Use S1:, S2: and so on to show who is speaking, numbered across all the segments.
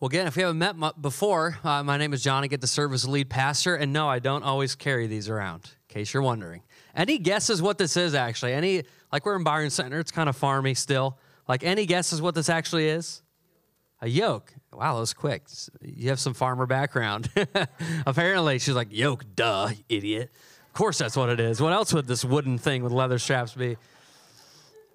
S1: Well, again, if we haven't met mu- before, uh, my name is John. I get to serve as lead pastor, and no, I don't always carry these around. In case you're wondering, any guesses what this is actually? Any like we're in Byron Center, it's kind of farmy still. Like any guesses what this actually is? A yoke. Wow, that was quick. You have some farmer background. Apparently, she's like yoke. Duh, idiot. Of course, that's what it is. What else would this wooden thing with leather straps be?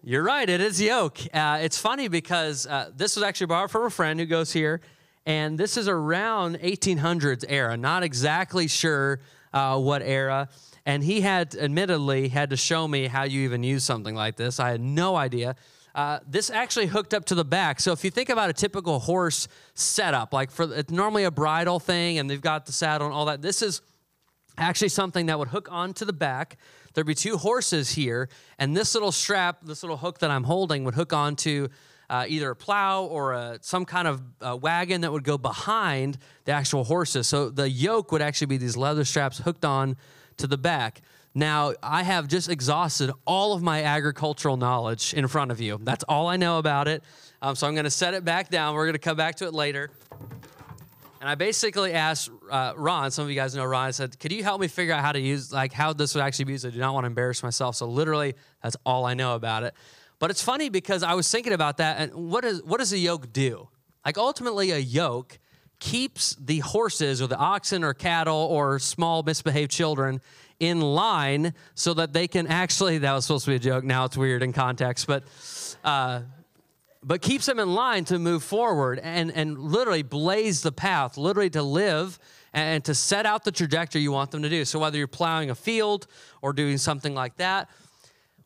S1: You're right. It is yoke. Uh, it's funny because uh, this was actually borrowed from a friend who goes here, and this is around 1800s era. Not exactly sure uh, what era. And he had, admittedly, had to show me how you even use something like this. I had no idea. Uh, this actually hooked up to the back. So if you think about a typical horse setup, like for it's normally a bridle thing, and they've got the saddle and all that. This is actually something that would hook onto the back. There'd be two horses here, and this little strap, this little hook that I'm holding, would hook onto uh, either a plow or a, some kind of uh, wagon that would go behind the actual horses. So the yoke would actually be these leather straps hooked on to the back. Now, I have just exhausted all of my agricultural knowledge in front of you. That's all I know about it. Um, so I'm going to set it back down. We're going to come back to it later. And I basically asked uh, Ron, some of you guys know Ron, I said, could you help me figure out how to use, like, how this would actually be used? I do not want to embarrass myself. So literally, that's all I know about it. But it's funny because I was thinking about that, and what, is, what does a yoke do? Like, ultimately, a yoke keeps the horses or the oxen or cattle or small misbehaved children in line so that they can actually, that was supposed to be a joke. Now it's weird in context, but. Uh, but keeps them in line to move forward and, and literally blaze the path, literally to live and to set out the trajectory you want them to do. So, whether you're plowing a field or doing something like that,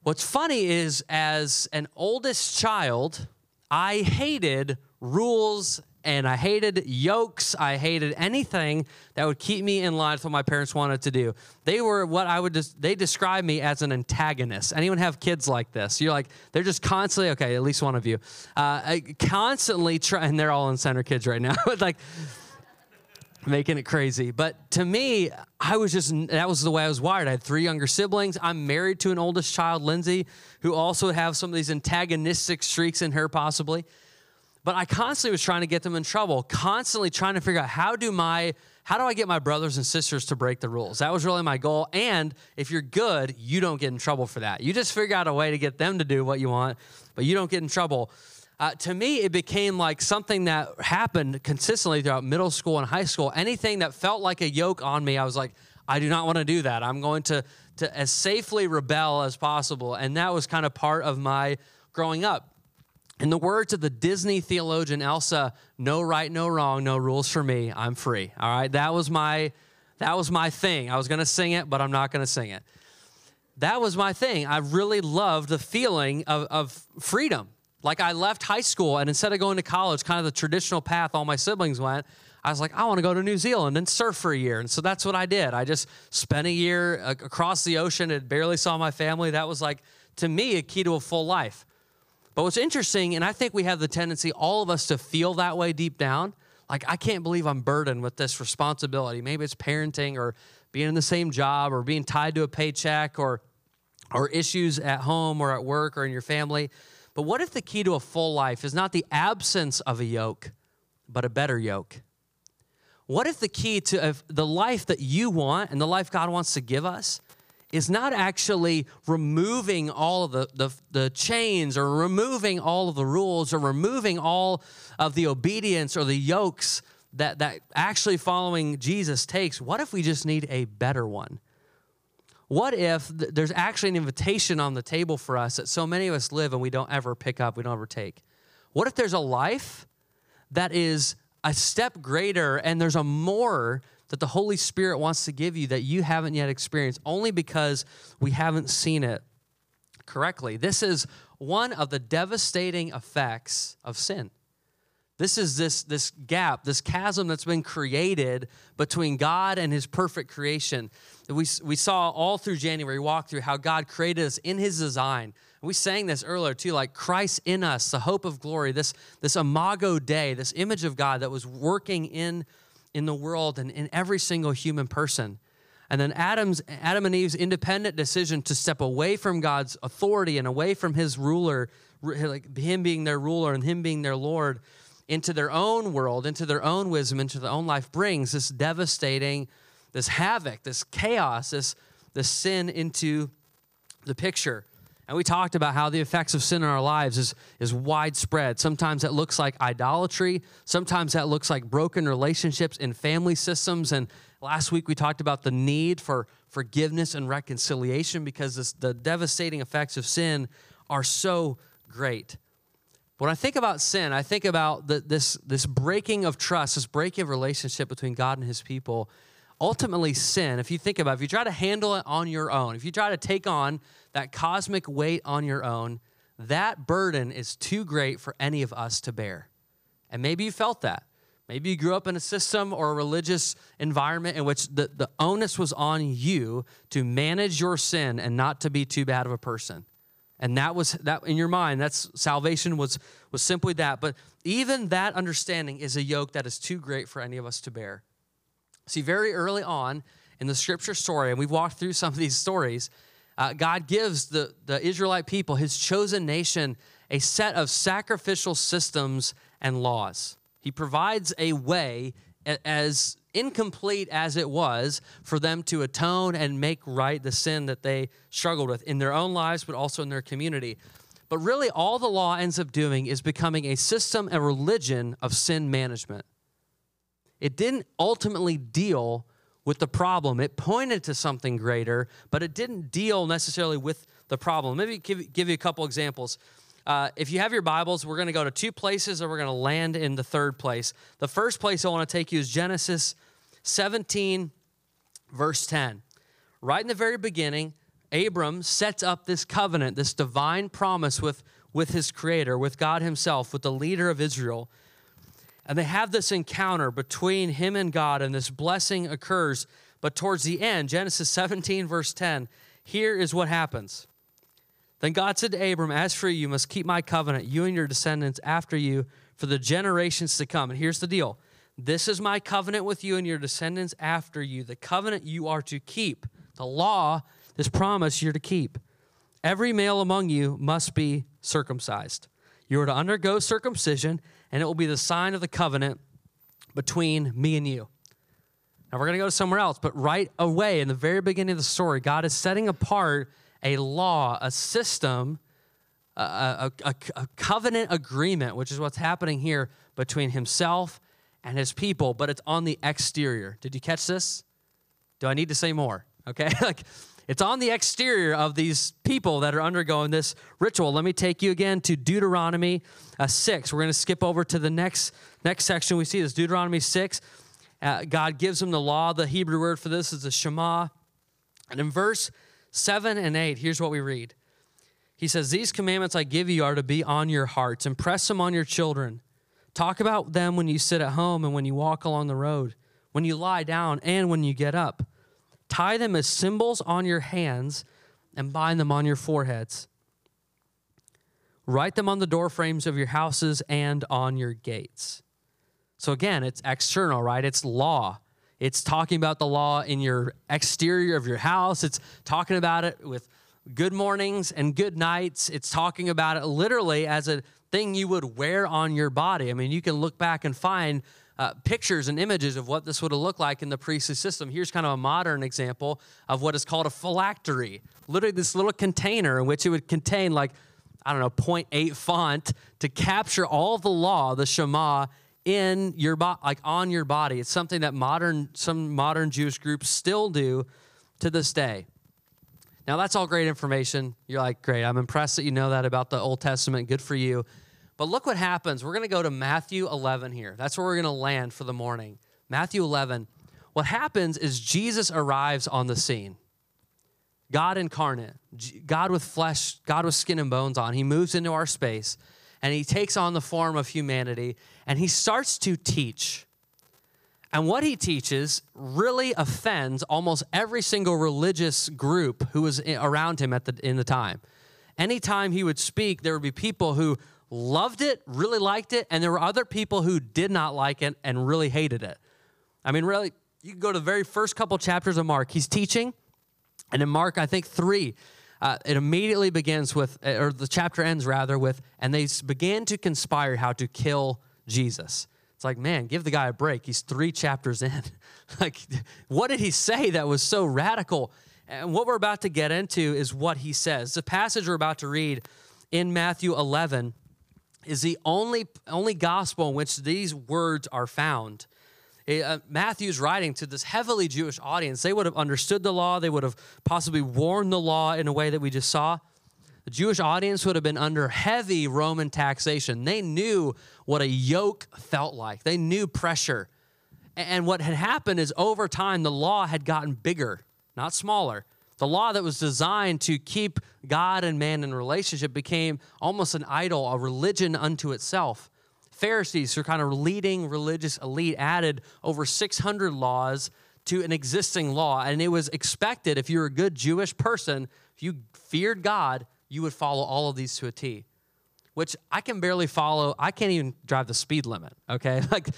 S1: what's funny is as an oldest child, I hated rules and I hated yokes. I hated anything that would keep me in line with what my parents wanted to do. They were what I would just, they describe me as an antagonist. Anyone have kids like this? You're like, they're just constantly, okay, at least one of you, uh, constantly trying, and they're all in center kids right now, like, making it crazy. But to me, I was just, that was the way I was wired. I had three younger siblings. I'm married to an oldest child, Lindsay, who also have some of these antagonistic streaks in her, possibly. But I constantly was trying to get them in trouble, constantly trying to figure out how do my how do I get my brothers and sisters to break the rules? That was really my goal. And if you're good, you don't get in trouble for that. You just figure out a way to get them to do what you want, but you don't get in trouble. Uh, to me, it became like something that happened consistently throughout middle school and high school. Anything that felt like a yoke on me, I was like, I do not want to do that. I'm going to, to as safely rebel as possible. And that was kind of part of my growing up. In the words of the Disney theologian Elsa, no right, no wrong, no rules for me. I'm free. All right, that was my that was my thing. I was going to sing it, but I'm not going to sing it. That was my thing. I really loved the feeling of, of freedom. Like I left high school, and instead of going to college, kind of the traditional path all my siblings went, I was like, I want to go to New Zealand and surf for a year. And so that's what I did. I just spent a year across the ocean and barely saw my family. That was like, to me, a key to a full life. But what's interesting, and I think we have the tendency, all of us, to feel that way deep down. Like, I can't believe I'm burdened with this responsibility. Maybe it's parenting or being in the same job or being tied to a paycheck or, or issues at home or at work or in your family. But what if the key to a full life is not the absence of a yoke, but a better yoke? What if the key to the life that you want and the life God wants to give us is not actually removing all of the, the, the, chains or removing all of the rules or removing all of the obedience or the yokes that, that actually following Jesus takes. What if we just need a better one? What if th- there's actually an invitation on the table for us that so many of us live and we don't ever pick up, we don't ever take? What if there's a life that is a step greater and there's a more that the Holy Spirit wants to give you that you haven't yet experienced, only because we haven't seen it correctly. This is one of the devastating effects of sin. This is this, this gap, this chasm that's been created between God and his perfect creation. We, we saw all through January, walk through how God created us in his design. We sang this earlier too, like Christ in us, the hope of glory, this, this imago Dei, this image of God that was working in in the world and in every single human person. And then Adam's Adam and Eve's independent decision to step away from God's authority and away from his ruler, like him being their ruler and him being their Lord, into their own world, into their own wisdom, into their own life brings this devastating, this havoc, this chaos, this, this sin into the picture. And we talked about how the effects of sin in our lives is, is widespread. Sometimes that looks like idolatry. Sometimes that looks like broken relationships in family systems. And last week we talked about the need for forgiveness and reconciliation because this, the devastating effects of sin are so great. When I think about sin, I think about the, this, this breaking of trust, this breaking of relationship between God and his people. Ultimately, sin, if you think about it, if you try to handle it on your own, if you try to take on that cosmic weight on your own, that burden is too great for any of us to bear. And maybe you felt that. Maybe you grew up in a system or a religious environment in which the, the onus was on you to manage your sin and not to be too bad of a person. And that was that in your mind, that's salvation was was simply that. But even that understanding is a yoke that is too great for any of us to bear. See, very early on in the scripture story, and we've walked through some of these stories, uh, God gives the, the Israelite people, his chosen nation, a set of sacrificial systems and laws. He provides a way as incomplete as it was for them to atone and make right the sin that they struggled with in their own lives, but also in their community. But really, all the law ends up doing is becoming a system, a religion of sin management. It didn't ultimately deal with the problem. It pointed to something greater, but it didn't deal necessarily with the problem. Maybe give, give you a couple examples. Uh, if you have your Bibles, we're going to go to two places and we're going to land in the third place. The first place I want to take you is Genesis 17, verse 10. Right in the very beginning, Abram sets up this covenant, this divine promise with, with his creator, with God himself, with the leader of Israel. And they have this encounter between him and God, and this blessing occurs. But towards the end, Genesis 17, verse 10, here is what happens. Then God said to Abram, As for you, you must keep my covenant, you and your descendants after you, for the generations to come. And here's the deal this is my covenant with you and your descendants after you, the covenant you are to keep, the law, this promise you're to keep. Every male among you must be circumcised. You are to undergo circumcision, and it will be the sign of the covenant between me and you. Now we're going to go somewhere else, but right away in the very beginning of the story, God is setting apart a law, a system, a, a, a, covenant agreement, which is what's happening here between himself and his people, but it's on the exterior. Did you catch this? Do I need to say more? Okay, like it's on the exterior of these people that are undergoing this ritual. Let me take you again to Deuteronomy uh, 6. We're going to skip over to the next next section. We see this Deuteronomy 6. Uh, God gives them the law. The Hebrew word for this is the Shema. And in verse 7 and 8, here's what we read. He says, These commandments I give you are to be on your hearts. Impress them on your children. Talk about them when you sit at home and when you walk along the road, when you lie down and when you get up. Tie them as symbols on your hands and bind them on your foreheads. Write them on the door frames of your houses and on your gates. So again, it's external, right? It's law. It's talking about the law in your exterior of your house. It's talking about it with good mornings and good nights. It's talking about it literally as a thing you would wear on your body. I mean, you can look back and find uh, pictures and images of what this would have looked like in the priestly system. Here's kind of a modern example of what is called a phylactery. Literally, this little container in which it would contain, like, I don't know, 0.8 font to capture all the law, the Shema, in your body, like on your body. It's something that modern some modern Jewish groups still do to this day. Now that's all great information. You're like, great. I'm impressed that you know that about the Old Testament. Good for you. But look what happens. We're going to go to Matthew 11 here. That's where we're going to land for the morning. Matthew 11. What happens is Jesus arrives on the scene. God incarnate, God with flesh, God with skin and bones on. He moves into our space and he takes on the form of humanity and he starts to teach. And what he teaches really offends almost every single religious group who was around him at the, in the time. Anytime he would speak, there would be people who loved it, really liked it, and there were other people who did not like it and really hated it. I mean, really, you can go to the very first couple chapters of Mark. He's teaching, and in Mark, I think three, uh, it immediately begins with, or the chapter ends rather with, and they began to conspire how to kill Jesus. It's like, man, give the guy a break. He's three chapters in. like, what did he say that was so radical? And what we're about to get into is what he says. The passage we're about to read in Matthew 11 is the only, only gospel in which these words are found. Uh, Matthew's writing to this heavily Jewish audience. They would have understood the law, they would have possibly worn the law in a way that we just saw. The Jewish audience would have been under heavy Roman taxation. They knew what a yoke felt like, they knew pressure. And what had happened is over time, the law had gotten bigger, not smaller. The law that was designed to keep God and man in relationship became almost an idol, a religion unto itself. Pharisees, who are kind of leading religious elite, added over 600 laws to an existing law. And it was expected if you're a good Jewish person, if you feared God, you would follow all of these to a T, which I can barely follow. I can't even drive the speed limit, okay? Like,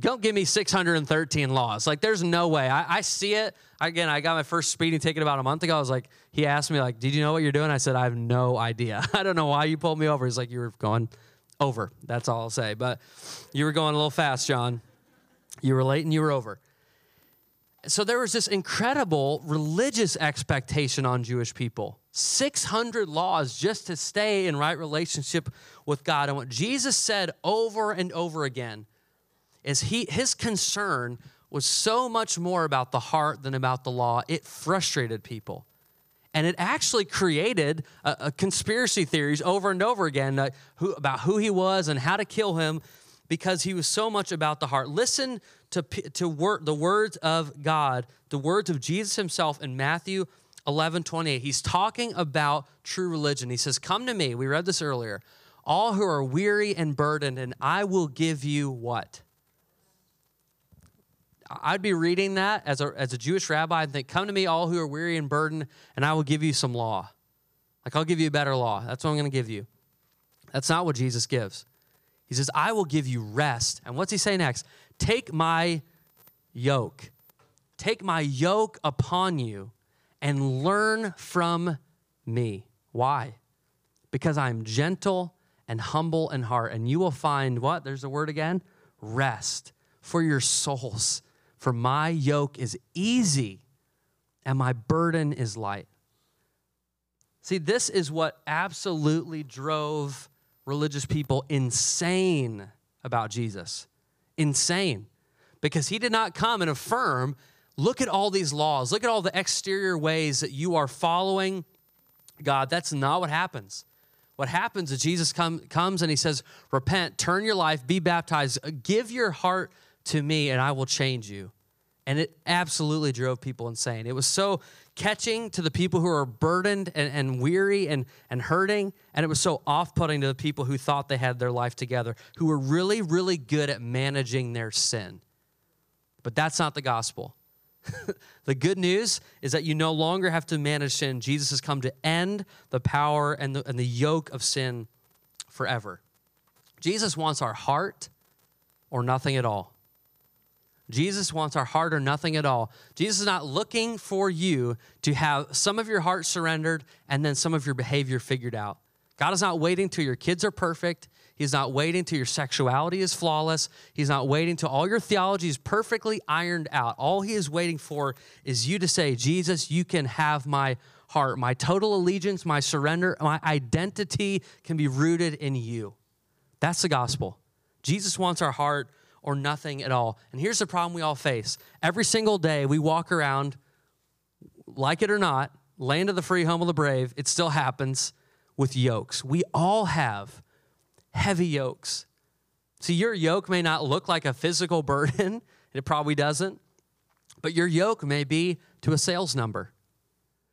S1: don't give me 613 laws. Like, there's no way. I, I, see it. Again, I got my first speeding ticket about a month ago. I was like, he asked me, like, did you know what you're doing? I said, I have no idea. I don't know why you pulled me over. He's like, you were going over. That's all I'll say. But you were going a little fast, John. You were late and you were over. So there was this incredible religious expectation on Jewish people. 600 laws just to stay in right relationship with God. And what Jesus said over and over again is he his concern was so much more about the heart than about the law. It frustrated people. And it actually created a, conspiracy theories over and over again uh, who, about who he was and how to kill him because he was so much about the heart. Listen to, to word, the words of God, the words of Jesus himself in Matthew 11 28. He's talking about true religion. He says, Come to me. We read this earlier. All who are weary and burdened, and I will give you what? I'd be reading that as a, as a Jewish rabbi and think, Come to me, all who are weary and burdened, and I will give you some law. Like, I'll give you a better law. That's what I'm going to give you. That's not what Jesus gives. He says, I will give you rest. And what's he say next? Take my yoke. Take my yoke upon you and learn from me. Why? Because I'm gentle and humble in heart, and you will find what? There's a word again rest for your souls. For my yoke is easy and my burden is light. See, this is what absolutely drove religious people insane about Jesus. Insane. Because he did not come and affirm look at all these laws, look at all the exterior ways that you are following God. That's not what happens. What happens is Jesus come, comes and he says, Repent, turn your life, be baptized, give your heart to me, and I will change you. And it absolutely drove people insane. It was so catching to the people who are burdened and, and weary and, and hurting. And it was so off putting to the people who thought they had their life together, who were really, really good at managing their sin. But that's not the gospel. the good news is that you no longer have to manage sin. Jesus has come to end the power and the, and the yoke of sin forever. Jesus wants our heart or nothing at all. Jesus wants our heart or nothing at all. Jesus is not looking for you to have some of your heart surrendered and then some of your behavior figured out. God is not waiting till your kids are perfect. He's not waiting till your sexuality is flawless. He's not waiting till all your theology is perfectly ironed out. All he is waiting for is you to say, Jesus, you can have my heart. My total allegiance, my surrender, my identity can be rooted in you. That's the gospel. Jesus wants our heart or nothing at all. And here's the problem we all face every single day we walk around, like it or not, land of the free, home of the brave, it still happens with yokes. We all have heavy yokes. See, your yoke may not look like a physical burden, it probably doesn't, but your yoke may be to a sales number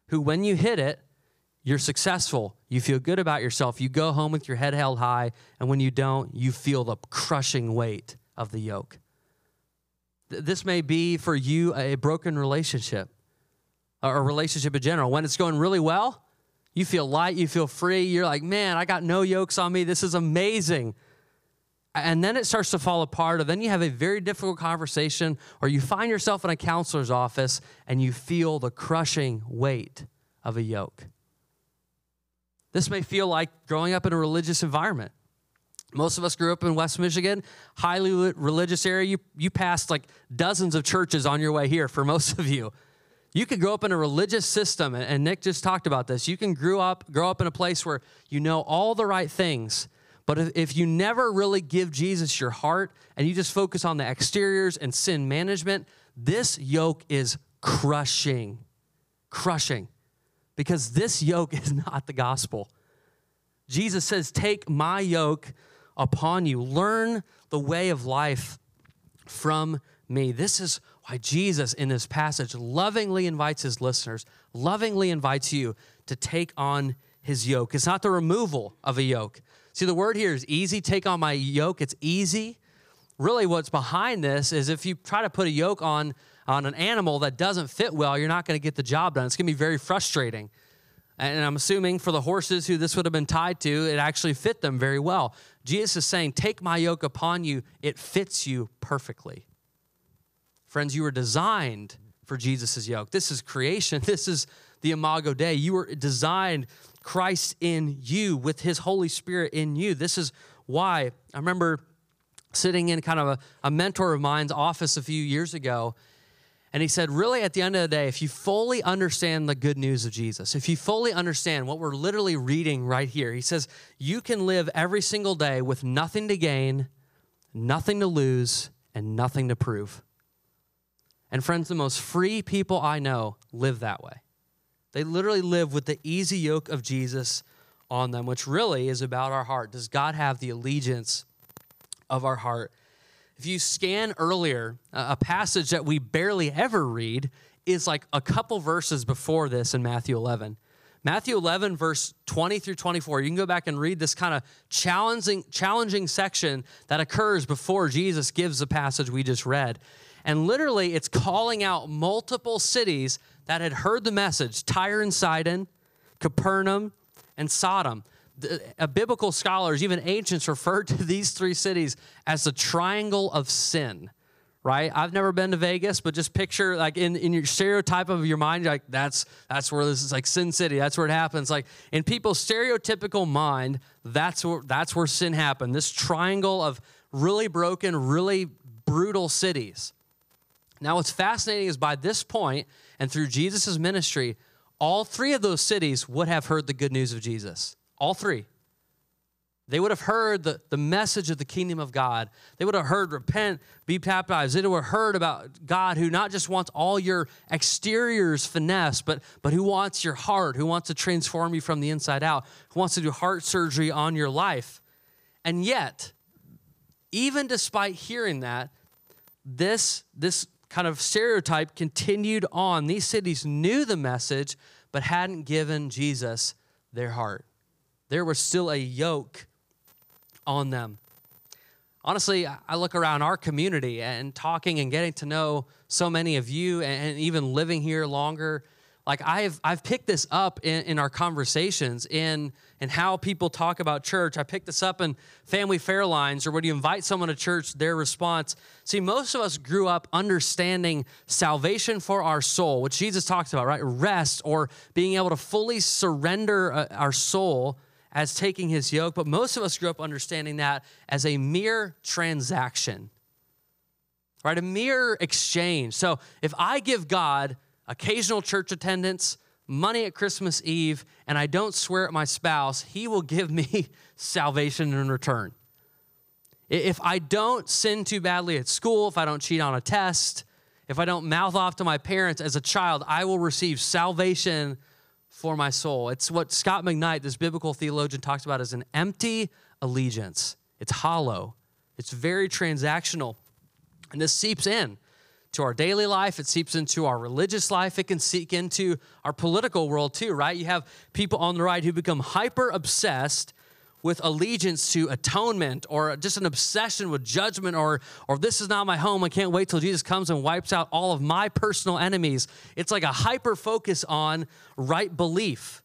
S1: who, when you hit it, you're successful. You feel good about yourself. You go home with your head held high. And when you don't, you feel the crushing weight of the yoke. This may be for you a broken relationship or a relationship in general. When it's going really well, you feel light, you feel free. You're like, man, I got no yokes on me. This is amazing. And then it starts to fall apart, or then you have a very difficult conversation, or you find yourself in a counselor's office and you feel the crushing weight of a yoke. This may feel like growing up in a religious environment. Most of us grew up in West Michigan, highly religious area. You, you passed like dozens of churches on your way here for most of you. You could grow up in a religious system, and Nick just talked about this. You can grow up, grow up in a place where you know all the right things, but if, if you never really give Jesus your heart and you just focus on the exteriors and sin management, this yoke is crushing, crushing, because this yoke is not the gospel. Jesus says, Take my yoke upon you, learn the way of life from me. This is why Jesus, in this passage, lovingly invites his listeners, lovingly invites you to take on his yoke. It's not the removal of a yoke. See, the word here is easy. Take on my yoke. It's easy. Really, what's behind this is if you try to put a yoke on, on an animal that doesn't fit well, you're not going to get the job done. It's going to be very frustrating. And I'm assuming for the horses who this would have been tied to, it actually fit them very well. Jesus is saying, Take my yoke upon you, it fits you perfectly. Friends, you were designed for Jesus' yoke. This is creation. This is the Imago Dei. You were designed Christ in you with his Holy Spirit in you. This is why I remember sitting in kind of a, a mentor of mine's office a few years ago. And he said, really, at the end of the day, if you fully understand the good news of Jesus, if you fully understand what we're literally reading right here, he says, you can live every single day with nothing to gain, nothing to lose, and nothing to prove. And friends, the most free people I know live that way. They literally live with the easy yoke of Jesus on them, which really is about our heart. Does God have the allegiance of our heart? If you scan earlier, a passage that we barely ever read is like a couple verses before this in Matthew 11. Matthew 11, verse 20 through 24. You can go back and read this kind of challenging, challenging section that occurs before Jesus gives the passage we just read. And literally, it's calling out multiple cities that had heard the message Tyre and Sidon, Capernaum, and Sodom. The, uh, biblical scholars, even ancients, referred to these three cities as the triangle of sin, right? I've never been to Vegas, but just picture like in, in your stereotype of your mind, like that's that's where this is like Sin City. That's where it happens. Like in people's stereotypical mind, that's where that's where sin happened. This triangle of really broken, really brutal cities. Now, what's fascinating is by this point and through Jesus' ministry, all three of those cities would have heard the good news of Jesus. All three. They would have heard the, the message of the kingdom of God. They would have heard, repent, be baptized. They would have heard about God who not just wants all your exteriors finesse, but, but who wants your heart, who wants to transform you from the inside out, who wants to do heart surgery on your life. And yet, even despite hearing that, this, this kind of stereotype continued on. These cities knew the message, but hadn't given Jesus their heart. There was still a yoke on them. Honestly, I look around our community and talking and getting to know so many of you and even living here longer like I've I've picked this up in, in our conversations in in how people talk about church. I picked this up in family fair lines or when you invite someone to church, their response. See, most of us grew up understanding salvation for our soul, which Jesus talks about, right? Rest or being able to fully surrender uh, our soul as taking his yoke. But most of us grew up understanding that as a mere transaction, right? A mere exchange. So if I give God occasional church attendance, money at Christmas Eve, and I don't swear at my spouse, he will give me salvation in return. If I don't sin too badly at school, if I don't cheat on a test, if I don't mouth off to my parents as a child, I will receive salvation for my soul. It's what Scot McKnight, this biblical theologian, talks about as an empty allegiance. It's hollow, it's very transactional. And this seeps in to our daily life, it seeps into our religious life, it can seep into our political world too, right? You have people on the right who become hyper obsessed with allegiance to atonement or just an obsession with judgment or or this is not my home i can't wait till jesus comes and wipes out all of my personal enemies it's like a hyper focus on right belief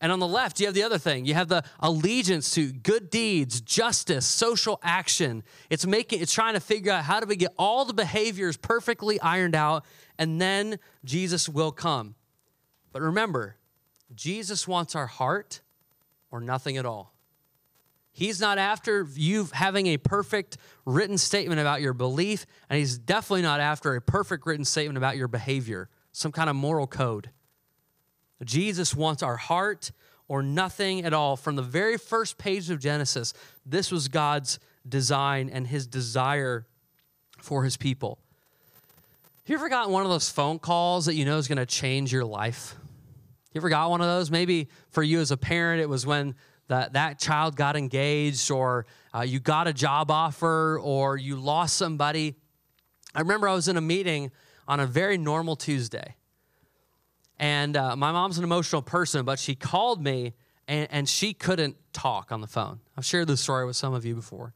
S1: and on the left, you have the other thing. You have the allegiance to good deeds, justice, social action. It's making it's trying to figure out how do we get all the behaviors perfectly ironed out and then Jesus will come. But remember, Jesus wants our heart or nothing at all. He's not after you having a perfect written statement about your belief, and he's definitely not after a perfect written statement about your behavior, some kind of moral code. Jesus wants our heart or nothing at all. From the very first page of Genesis, this was God's design and his desire for his people. Have you ever gotten one of those phone calls that you know is going to change your life? You ever got one of those? Maybe for you as a parent, it was when that, that child got engaged, or uh, you got a job offer, or you lost somebody. I remember I was in a meeting on a very normal Tuesday. And uh, my mom's an emotional person, but she called me and, and she couldn't talk on the phone. I've shared this story with some of you before.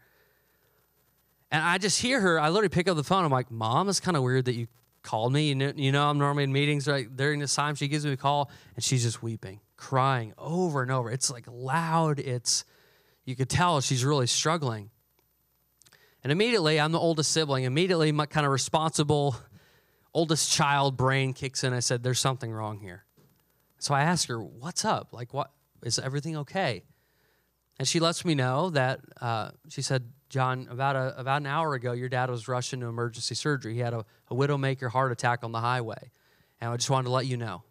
S1: And I just hear her, I literally pick up the phone. I'm like, Mom, it's kind of weird that you called me. You know, you know, I'm normally in meetings right during this time. She gives me a call and she's just weeping, crying over and over. It's like loud. It's, you could tell she's really struggling. And immediately, I'm the oldest sibling. Immediately, my kind of responsible oldest child brain kicks in. I said, There's something wrong here. So I ask her, What's up? Like, what is everything okay? And she lets me know that uh, she said, John, about, a, about an hour ago, your dad was rushed into emergency surgery. He had a, a widowmaker heart attack on the highway. And I just wanted to let you know.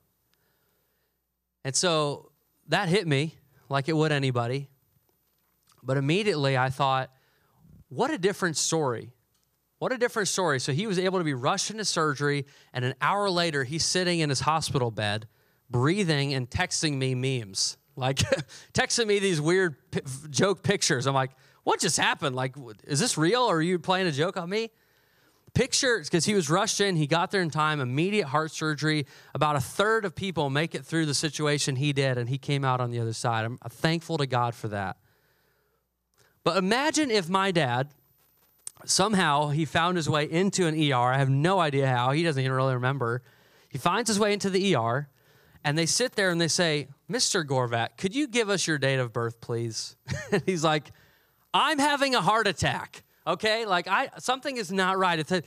S1: And so that hit me like it would anybody. But immediately I thought, what a different story. What a different story. So he was able to be rushed into surgery, and an hour later, he's sitting in his hospital bed, breathing and texting me memes. Like, texting me these weird p- joke pictures. I'm like, what just happened? Like, is this real or are you playing a joke on me? Picture, because he was rushed in, he got there in time, immediate heart surgery. About a third of people make it through the situation he did, and he came out on the other side. I'm thankful to God for that. But imagine if my dad, somehow, he found his way into an ER. I have no idea how, he doesn't even really remember. He finds his way into the ER, and they sit there and they say, Mr. Gorveatte, could you give us your date of birth, please? and he's like, I'm having a heart attack. Okay, like I something is not right. It's a,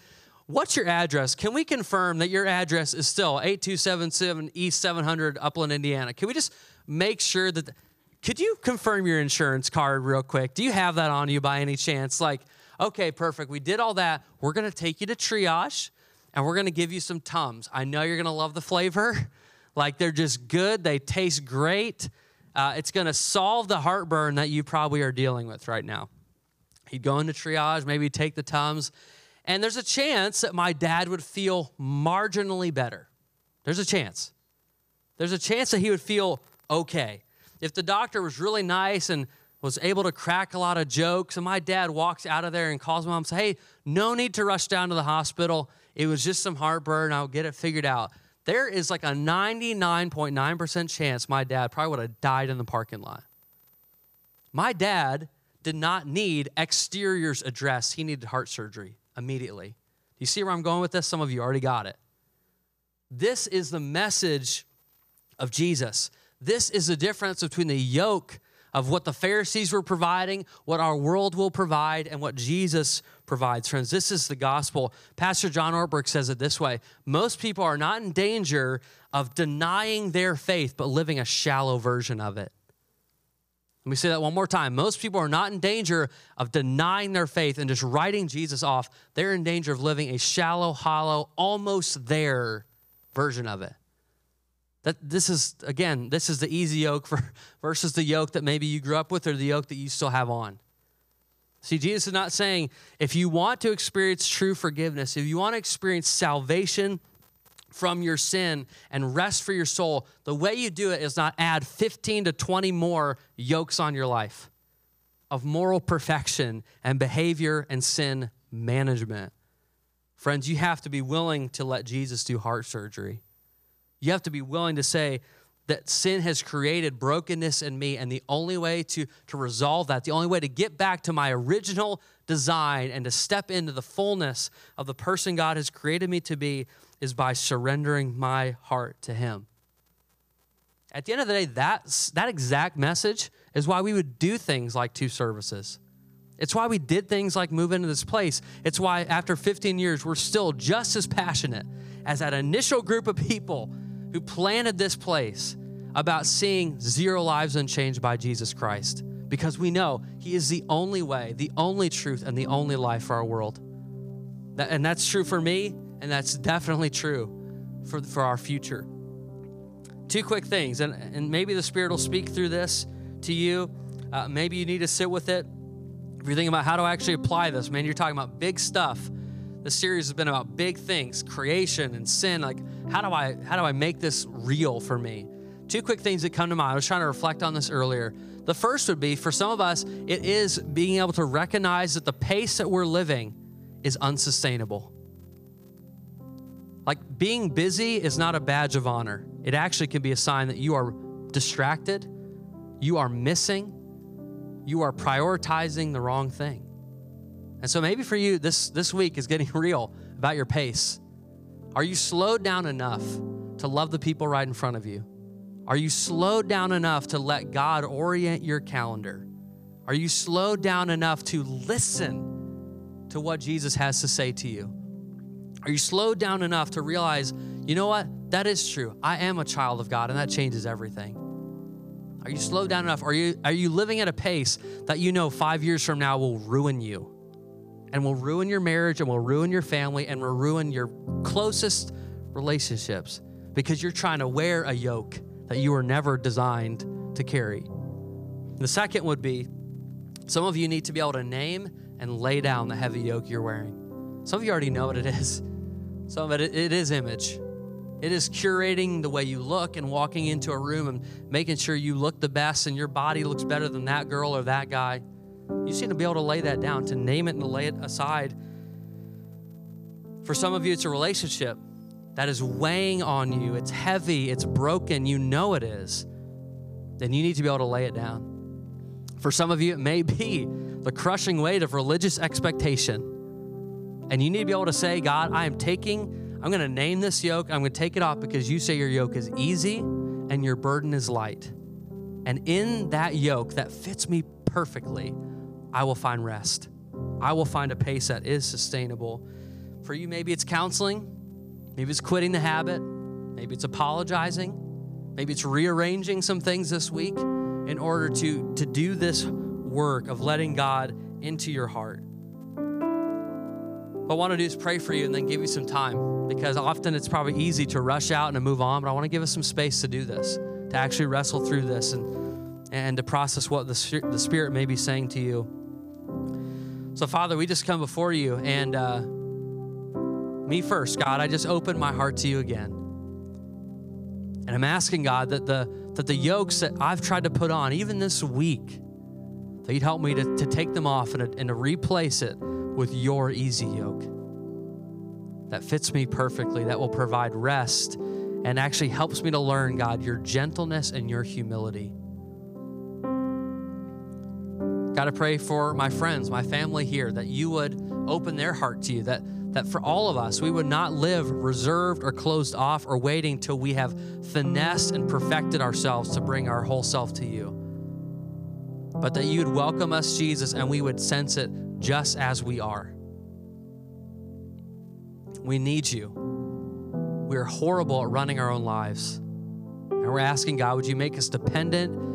S1: what's your address? Can we confirm that your address is still 8277 East 700 Upland, Indiana? Can we just make sure that could you confirm your insurance card real quick? Do you have that on you by any chance? Like, okay, perfect. We did all that. We're going to take you to triage and we're going to give you some Tums. I know you're going to love the flavor. Like, they're just good, they taste great. Uh, it's going to solve the heartburn that you probably are dealing with right now. He'd go into triage, maybe take the Tums, and there's a chance that my dad would feel marginally better. There's a chance. There's a chance that he would feel okay. If the doctor was really nice and was able to crack a lot of jokes, and my dad walks out of there and calls mom and says, Hey, no need to rush down to the hospital. It was just some heartburn. I'll get it figured out there is like a 99.9% chance my dad probably would have died in the parking lot. My dad did not need exteriors addressed, he needed heart surgery immediately. Do you see where I'm going with this? Some of you already got it. This is the message of Jesus. This is the difference between the yoke of what the Pharisees were providing, what our world will provide, and what Jesus provides. Friends, this is the gospel. Pastor John Ortberg says it this way Most people are not in danger of denying their faith, but living a shallow version of it. Let me say that one more time. Most people are not in danger of denying their faith and just writing Jesus off. They're in danger of living a shallow, hollow, almost there version of it. That this is again, this is the easy yoke for, versus the yoke that maybe you grew up with or the yoke that you still have on. See, Jesus is not saying if you want to experience true forgiveness, if you want to experience salvation from your sin and rest for your soul, the way you do it is not add 15 to 20 more yokes on your life of moral perfection and behavior and sin management. Friends, you have to be willing to let Jesus do heart surgery. You have to be willing to say that sin has created brokenness in me, and the only way to, to resolve that, the only way to get back to my original design and to step into the fullness of the person God has created me to be is by surrendering my heart to Him. At the end of the day, that's, that exact message is why we would do things like two services. It's why we did things like move into this place. It's why after 15 years, we're still just as passionate as that initial group of people who planted this place about seeing zero lives unchanged by Jesus Christ because we know He is the only way, the only truth, and the only life for our world. And that's true for me, and that's definitely true for, for our future. Two quick things, and, and maybe the Spirit will speak through this to you. Uh, maybe you need to sit with it. If you're thinking about how to actually apply this, man, you're talking about big stuff. The series has been about big things, creation and sin. Like, how do I how do I make this real for me? Two quick things that come to mind. I was trying to reflect on this earlier. The first would be for some of us, it is being able to recognize that the pace that we're living is unsustainable. Like being busy is not a badge of honor. It actually can be a sign that you are distracted, you are missing, you are prioritizing the wrong thing. And so maybe for you, this, this week is getting real about your pace. Are you slowed down enough to love the people right in front of you? Are you slowed down enough to let God orient your calendar? Are you slowed down enough to listen to what Jesus has to say to you? Are you slowed down enough to realize, you know what? That is true. I am a child of God, and that changes everything. Are you slowed down enough? Are you, are you living at a pace that you know five years from now will ruin you? And will ruin your marriage, and will ruin your family, and will ruin your closest relationships because you're trying to wear a yoke that you were never designed to carry. The second would be some of you need to be able to name and lay down the heavy yoke you're wearing. Some of you already know what it is. Some of it, it is image. It is curating the way you look and walking into a room and making sure you look the best and your body looks better than that girl or that guy. You need to be able to lay that down, to name it and lay it aside. For some of you, it's a relationship that is weighing on you. It's heavy, it's broken, you know it is. Then you need to be able to lay it down. For some of you, it may be the crushing weight of religious expectation. And you need to be able to say, God, I am taking I'm going to name this yoke. I'm going to take it off because you say your yoke is easy and your burden is light. And in that yoke that fits me perfectly, I will find rest. I will find a pace that is sustainable. For you, maybe it's counseling, maybe it's quitting the habit, maybe it's apologizing, maybe it's rearranging some things this week in order to, to do this work of letting God into your heart. What I want to do is pray for you and then give you some time because often it's probably easy to rush out and to move on, but I want to give us some space to do this, to actually wrestle through this and, and to process what the, the Spirit may be saying to you. So, Father, we just come before you and uh, me first, God, I just open my heart to you again. And I'm asking God that the, that the yokes that I've tried to put on, even this week, that you'd help me to, to take them off and, and to replace it with your easy yoke that fits me perfectly, that will provide rest and actually helps me to learn, God, your gentleness and your humility. God, I pray for my friends, my family here, that you would open their heart to you, that, that for all of us, we would not live reserved or closed off or waiting till we have finessed and perfected ourselves to bring our whole self to you. But that you'd welcome us, Jesus, and we would sense it just as we are. We need you. We are horrible at running our own lives. And we're asking God, would you make us dependent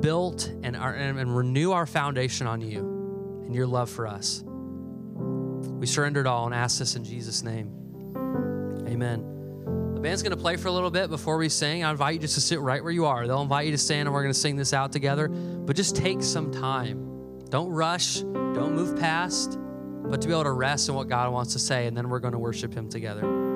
S1: built and, our, and renew our foundation on you and your love for us? We surrender it all and ask this in Jesus' name. Amen. The band's going to play for a little bit before we sing. I invite you just to sit right where you are. They'll invite you to stand and we're going to sing this out together. But just take some time. Don't rush. Don't move past, but to be able to rest in what God wants to say, and then we're going to worship Him together.